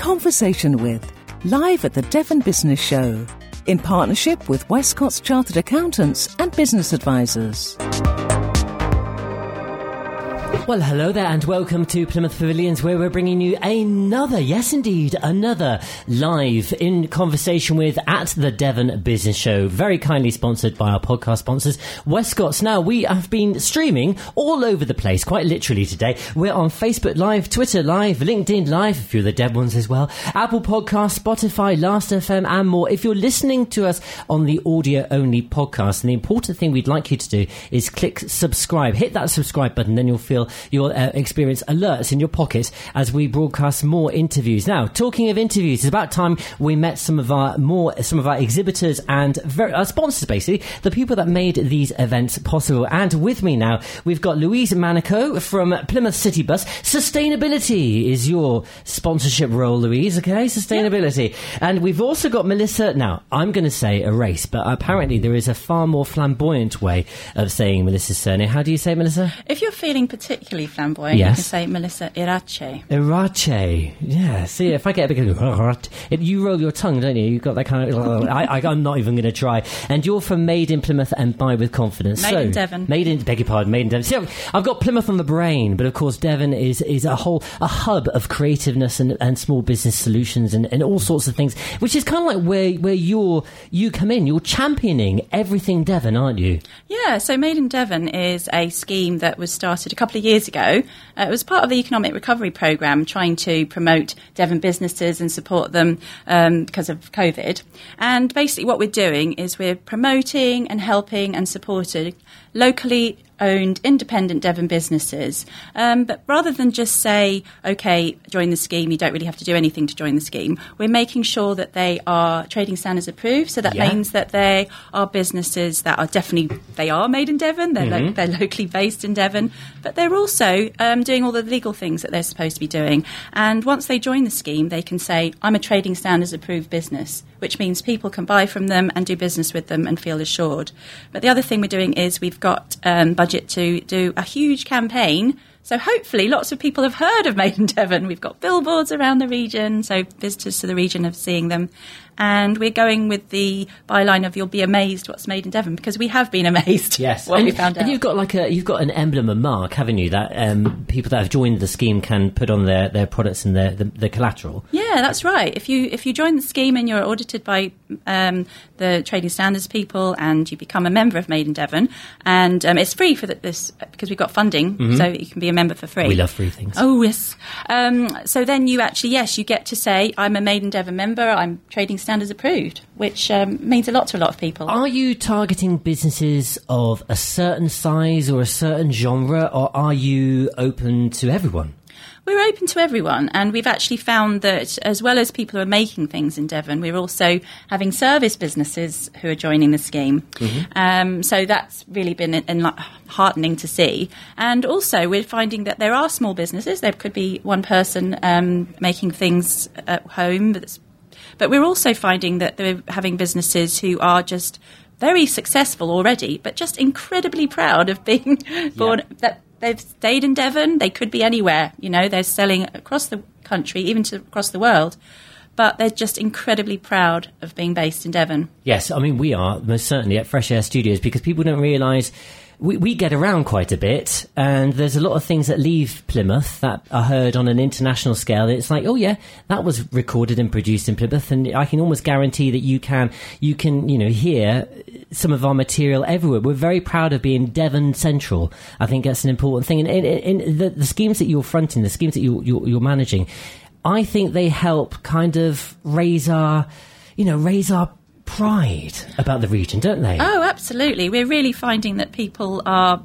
Conversation with, live at the Devon Business Show, in partnership with Westcott's Chartered Accountants and Business Advisors. Well, hello there, and welcome to Plymouth Pavilions, where we're bringing you another, yes, indeed, another live in conversation with at the Devon Business Show. Very kindly sponsored by our podcast sponsors, Westcott's. Now, we have been streaming all over the place, quite literally today. We're on Facebook Live, Twitter Live, LinkedIn Live, a few of the dead ones as well, Apple Podcast, Spotify, Last FM, and more. If you're listening to us on the audio only podcast, and the important thing we'd like you to do is click subscribe, hit that subscribe button, then you'll feel you'll uh, experience alerts in your pockets as we broadcast more interviews. Now, talking of interviews, it's about time we met some of our more some of our exhibitors and very, our sponsors, basically the people that made these events possible. And with me now, we've got Louise Manico from Plymouth City Bus. Sustainability is your sponsorship role, Louise. Okay, sustainability, and we've also got Melissa. Now, I'm going to say a race, but apparently there is a far more flamboyant way of saying Melissa's surname. How do you say, Melissa? If you're feeling particularly flamboyant, Yes. you can say Melissa Irache. Irache. Yeah, see, if I get a big. It, you roll your tongue, don't you? You've got that kind of. Oh, I, I, I'm not even going to try. And you're from Made in Plymouth and Buy with Confidence. Made so, in Devon. Made in, beg your pardon, Made in Devon. See, I've- I've got Plymouth on the brain, but of course, Devon is, is a whole a hub of creativeness and, and small business solutions and, and all sorts of things, which is kind of like where, where you're, you come in. You're championing everything Devon, aren't you? Yeah, so Made in Devon is a scheme that was started a couple of years ago. Uh, it was part of the Economic Recovery Programme, trying to promote Devon businesses and support them um, because of COVID. And basically, what we're doing is we're promoting and helping and supporting locally owned independent Devon businesses. Um, but rather than just say, okay, join the scheme, you don't really have to do anything to join the scheme, we're making sure that they are trading standards approved. So that Yeah. means that they are businesses that are definitely, they are made in Devon, they're, lo- they're locally based in Devon, but they're also um, doing all the legal things that they're supposed to be doing. And once they join the scheme, they can say, I'm a trading standards approved business, which means people can buy from them and do business with them and feel assured. But the other thing we're doing is we've got um, budget to do a huge campaign. So hopefully, lots of people have heard of Made in Devon. We've got billboards around the region, so visitors to the region are seeing them. And we're going with the byline of "You'll be amazed what's made in Devon" because we have been amazed. Yes, what and, we found out. and you've got like a you've got an emblem, a mark, haven't you? That um, people that have joined the scheme can put on their, their products and their the, the collateral. Yeah, that's right. If you if you join the scheme and you're audited by um, the trading standards people and you become a member of Made in Devon, and um, it's free for the, this because we've got funding, so you can be a member for free. Mm-hmm. We love free things. Oh yes. Um, so then you actually yes you get to say I'm a Made in Devon member. I'm trading standards approved, which um, means a lot to a lot of people. Are you targeting businesses of a certain size or a certain genre, or are you open to everyone? We're open to everyone, and we've actually found that as well as people who are making things in Devon, we're also having service businesses who are joining the scheme. Um, so that's really been en- heartening to see. And also, we're finding that there are small businesses. There could be one person um, making things at home, but, but we're also finding that we're having businesses who are just very successful already, but just incredibly proud of being born that they've stayed in Devon. They could be anywhere. You know, they're selling across the country, even to across the world. But they're just incredibly proud of being based in Devon. Yes, I mean we are most certainly at Fresh Air Studios because people don't realise we, we get around quite a bit, and there's a lot of things that leave Plymouth that are heard on an international scale. It's like, oh yeah, that was recorded and produced in Plymouth, and I can almost guarantee that you can you can you know hear some of our material everywhere. We're very proud of being Devon Central. I think that's an important thing, and in, the, the schemes that you're fronting, the schemes that you, you're, you're managing, I think they help kind of raise our you know raise our pride about the region, don't they? Oh, absolutely. We're really finding that people are.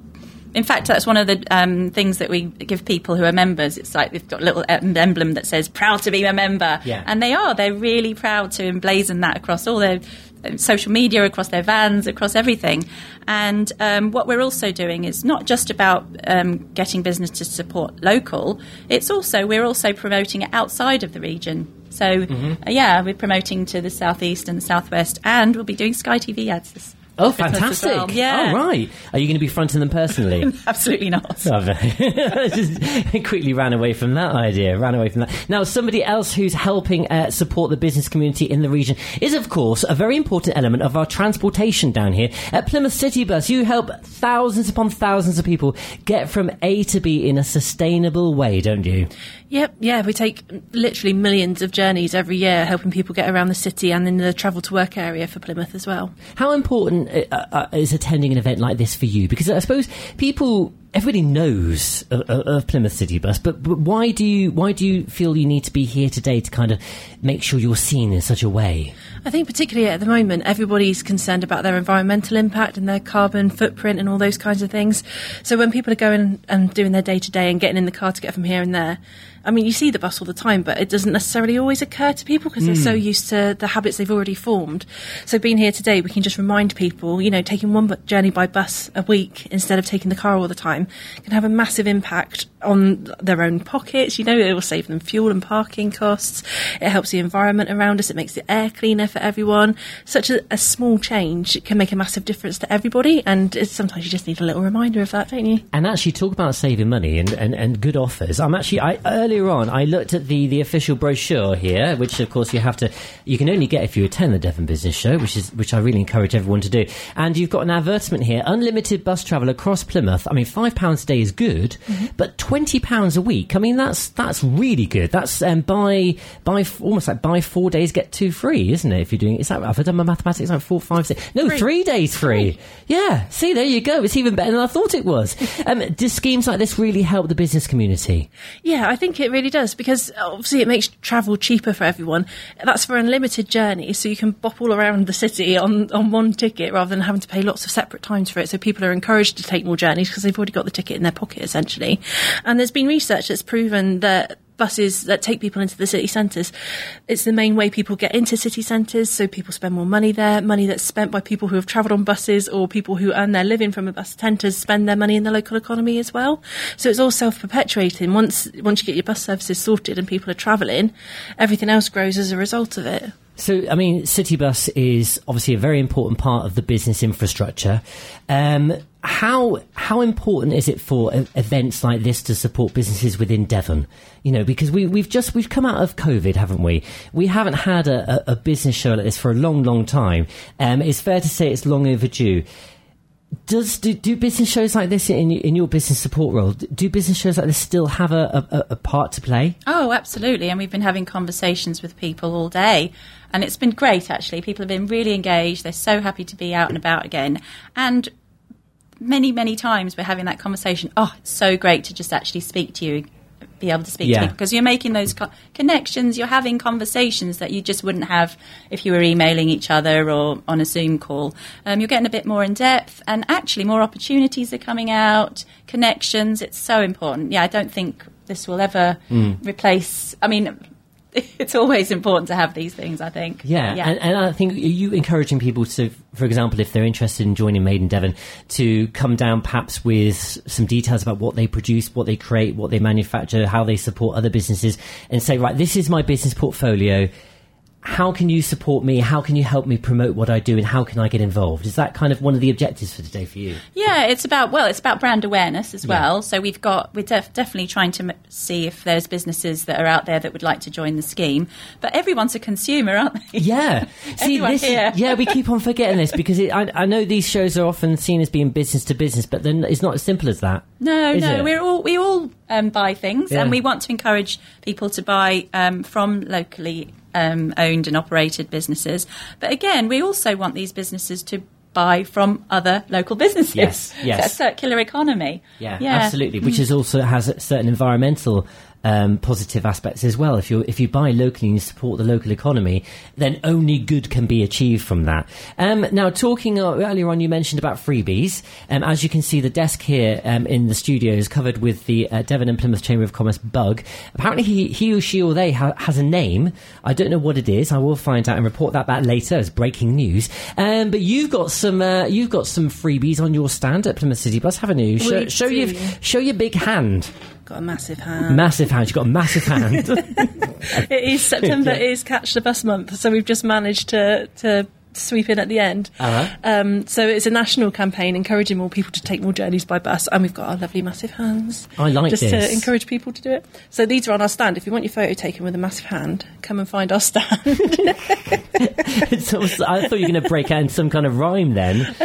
In fact, that's one of the um, things that we give people who are members. It's like they've got a little emblem that says "proud to be a member," Yeah. and they are. They're really proud to emblazon that across all their uh, social media, across their vans, across everything. And um, what we're also doing is not just about um, getting business to support local. It's also we're also promoting it outside of the region. So uh, yeah, we're promoting to the southeast and the southwest, and we'll be doing Sky TV ads this Oh, fantastic! well. Yeah. Oh, right. Are you going to be fronting them personally? Absolutely not. Oh, Just quickly ran away from that idea. Ran away from that. Now, somebody else who's helping uh, support the business community in the region is, of course, a very important element of our transportation down here. At Plymouth City Bus, you help thousands upon thousands of people get from A to B in a sustainable way, don't you? Yep, yeah, we take literally millions of journeys every year helping people get around the city and in the travel to work area for Plymouth as well. How important uh, uh, is attending an event like this for you? Because I suppose people, everybody knows of, of Plymouth City Bus, but, but why do you why do you feel you need to be here today to kind of make sure you're seen in such a way? I think particularly at the moment, everybody's concerned about their environmental impact and their carbon footprint and all those kinds of things. So when people are going and doing their day to day and getting in the car to get from here and there, I mean, you see the bus all the time, but it doesn't necessarily always occur to people because they're so hmm. used to the habits they've already formed. So being here today, we can just remind people, you know, taking one journey by bus a week instead of taking the car all the time can have a massive impact on their own pockets. You know, it will save them fuel and parking costs. It helps the environment around us. It makes the air cleaner for everyone. Such a, a small change can make a massive difference to everybody. And sometimes you just need a little reminder of that, don't you? And actually, talk about saving money and, and, and good offers. I'm actually I, earlier on I looked at the, the official brochure here, which of course you have to you can only get if you attend the Devon Business Show, which is which I really encourage everyone to do. And you've got an advertisement here: unlimited bus travel across Plymouth. I mean, five pounds a day is good, but twenty pounds a week. I mean, that's that's really good. That's um, buy buy almost like buy four days get two free, isn't it? If you're doing is that have I done my mathematics? Like four, five, six? No, Three. three days free. Yeah, see, there you go. It's even better than I thought it was. Um, do schemes like this really help the business community? Yeah, I think it really does because obviously it makes travel cheaper for everyone. That's for unlimited journeys, so you can bop all around the city on, on one ticket rather than having to pay lots of separate times for it. So people are encouraged to take more journeys because they've already got the ticket in their pocket essentially. And there's been research that's proven that buses that take people into the city centres. It's the main way people get into city centres, so people spend more money there. Money that's spent by people who have travelled on buses or people who earn their living from a bus to spend their money in the local economy as well. So it's all self perpetuating. Once once you get your bus services sorted and people are travelling, everything else grows as a result of it. So, I mean, Citybus is obviously a very important part of the business infrastructure. Um, how how important is it for events like this to support businesses within Devon? You know, because we we've just we've come out of COVID, haven't we? We haven't had a, a business show like this for a long, long time. Um, it's fair to say it's long overdue. Does do, do business shows like this in in your business support role? Do business shows like this still have a, a, a part to play? Oh, absolutely. And we've been having conversations with people all day. And it's been great, actually. People have been really engaged. They're so happy to be out and about again. And many, many times we're having that conversation. Oh, it's so great to just actually speak to you, be able to speak Yeah. to people because you're making those co- connections. You're having conversations that you just wouldn't have if you were emailing each other or on a Zoom call. Um, you're getting a bit more in depth, and actually, more opportunities are coming out. Connections. It's so important. Yeah, I don't think this will ever Mm. replace. I mean. It's always important to have these things, I think. Yeah, And, and I think are you encouraging people to, for example, if they're interested in joining Made in Devon, to come down perhaps with some details about what they produce, what they create, what they manufacture, how they support other businesses, and say, right, this is my business portfolio. How can you support me? How can you help me promote what I do, and how can I get involved? Is that kind of one of the objectives for today for you? Yeah, it's about well, it's about brand awareness as Yeah. well. So we've got we're def- definitely trying to m- see if there's businesses that are out there that would like to join the scheme. But everyone's a consumer, aren't they? Yeah. See, this, here. yeah, we keep on forgetting this because it, I, I know these shows are often seen as being business to business, but then it's not as simple as that. No, no, it? we're all we all um, buy things, Yeah. and we want to encourage people to buy um, from locally um, owned and operated businesses. But again, we also want these businesses to buy from other local businesses. Yes, yes. A circular economy. Yeah, absolutely. Which is also has certain environmental um, positive aspects as well. If you if you buy locally and you support the local economy, then only good can be achieved from that. Um, now, talking uh, earlier on, you mentioned about freebies. Um, as you can see, the desk here um, in the studio is covered with the uh, Devon and Plymouth Chamber of Commerce bug. Apparently, he, he or she or they ha- has a name. I don't know what it is. I will find out and report that back later as breaking news. Um, but you've got some uh, you've got some freebies on your stand at Plymouth City Bus, haven't you? Show, show your show your big hand. Got a massive hand. Massive hand. You've got a massive hand. It is September is Catch the Bus month, so we've just managed to to sweep in at the end. Uh-huh. Um, so it's a national campaign encouraging more people to take more journeys by bus, and we've got our lovely massive hands. I like just this. to encourage people to do it. So these are on our stand. If you want your photo taken with a massive hand, come and find our stand. I thought you were going to break out in some kind of rhyme then.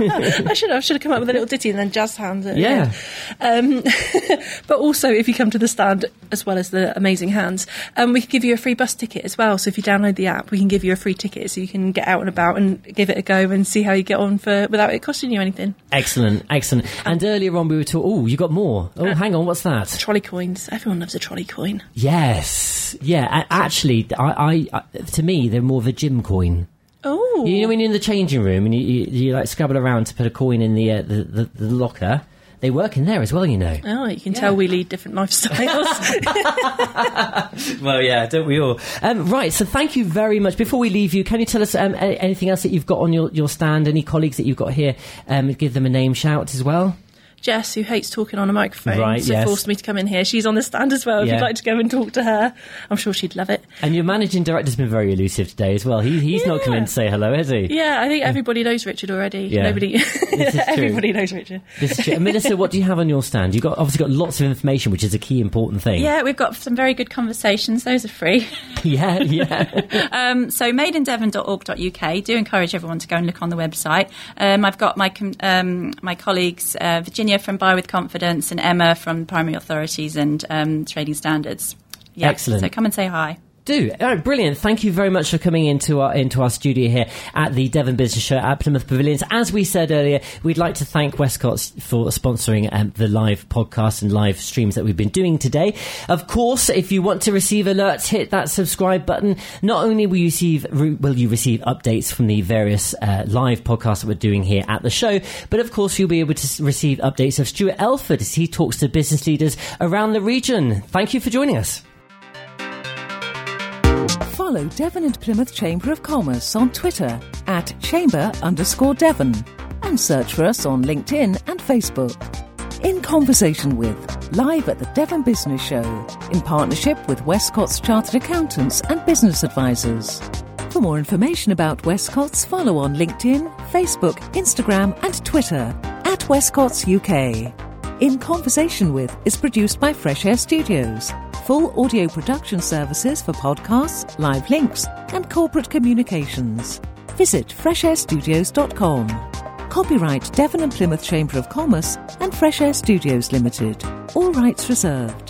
I should have should have come up with a little ditty and then jazz hands it. Yeah. Um, but also, if you come to the stand as well as the amazing hands, um, we can give you a free bus ticket as well. So if you download the app, we can give you a free ticket so you can get out and about and give it a go and see how you get on for without it costing you anything. Excellent, excellent. And earlier on we were talking. Oh, you got more. Oh, Uh, hang on. What's that? Trolley coins. Everyone loves a trolley coin. Yes. Yeah. Actually, I, I, I to me they're more of a gym coin. Oh, You know when you're in the changing room and you, you, you like scrabble around to put a coin in the, uh, the, the the locker. They work in there as well, you know. Oh, you can tell we lead different lifestyles. Well, yeah, don't we all? Um, right, so thank you very much. Before we leave you, can you tell us um, anything else that you've got on your, your stand? Any colleagues that you've got here? Um, give them a name shout as well. Jess, who hates talking on a microphone, Right, so yes. forced me to come in here. She's on the stand as well. If Yeah. you'd like to go and talk to her, I'm sure she'd love it. And your managing director's been very elusive today as well. He, he's not come in to say hello, has he? Yeah, I think everybody knows Richard already. Yeah. Nobody, everybody knows Richard. This is true. Melissa, what do you have on your stand? You've got obviously got lots of information, which is a key important thing. Yeah, we've got some very good conversations. Those are free. yeah, yeah. Um, so madeindevon.org.uk. Do encourage everyone to go and look on the website. Um, I've got my com- um, my colleagues uh, Virginia from Buy with Confidence and Emma from Primary Authorities and um, Trading Standards. Yeah, Excellent. So come and say hi. Do brilliant. Thank you very much for coming into our into our studio here at the Devon Business Show at Plymouth Pavilions. As we said earlier, we'd like to thank Westcott's for sponsoring um, the live podcast and live streams that we've been doing today. Of course, if you want to receive alerts, hit that subscribe button. Not only will you receive will you receive updates from the various uh, live podcasts that we're doing here at the show, but of course you'll be able to receive updates of Stuart Elford as he talks to business leaders around the region. Thank you for joining us. Follow Devon and Plymouth Chamber of Commerce on Twitter at chamber underscore Devon and search for us on LinkedIn and Facebook. In conversation with, live at the Devon Business Show, in partnership with Westcott's Chartered Accountants and Business Advisors. For more information about Westcott's, follow on LinkedIn, Facebook, Instagram, and Twitter at Westcott's UK. In Conversation with is produced by Fresh Air Studios. Full audio production services for podcasts, live links, and corporate communications. Visit freshairstudios.com. Copyright Devon and Plymouth Chamber of Commerce and Fresh Air Studios Limited. All rights reserved.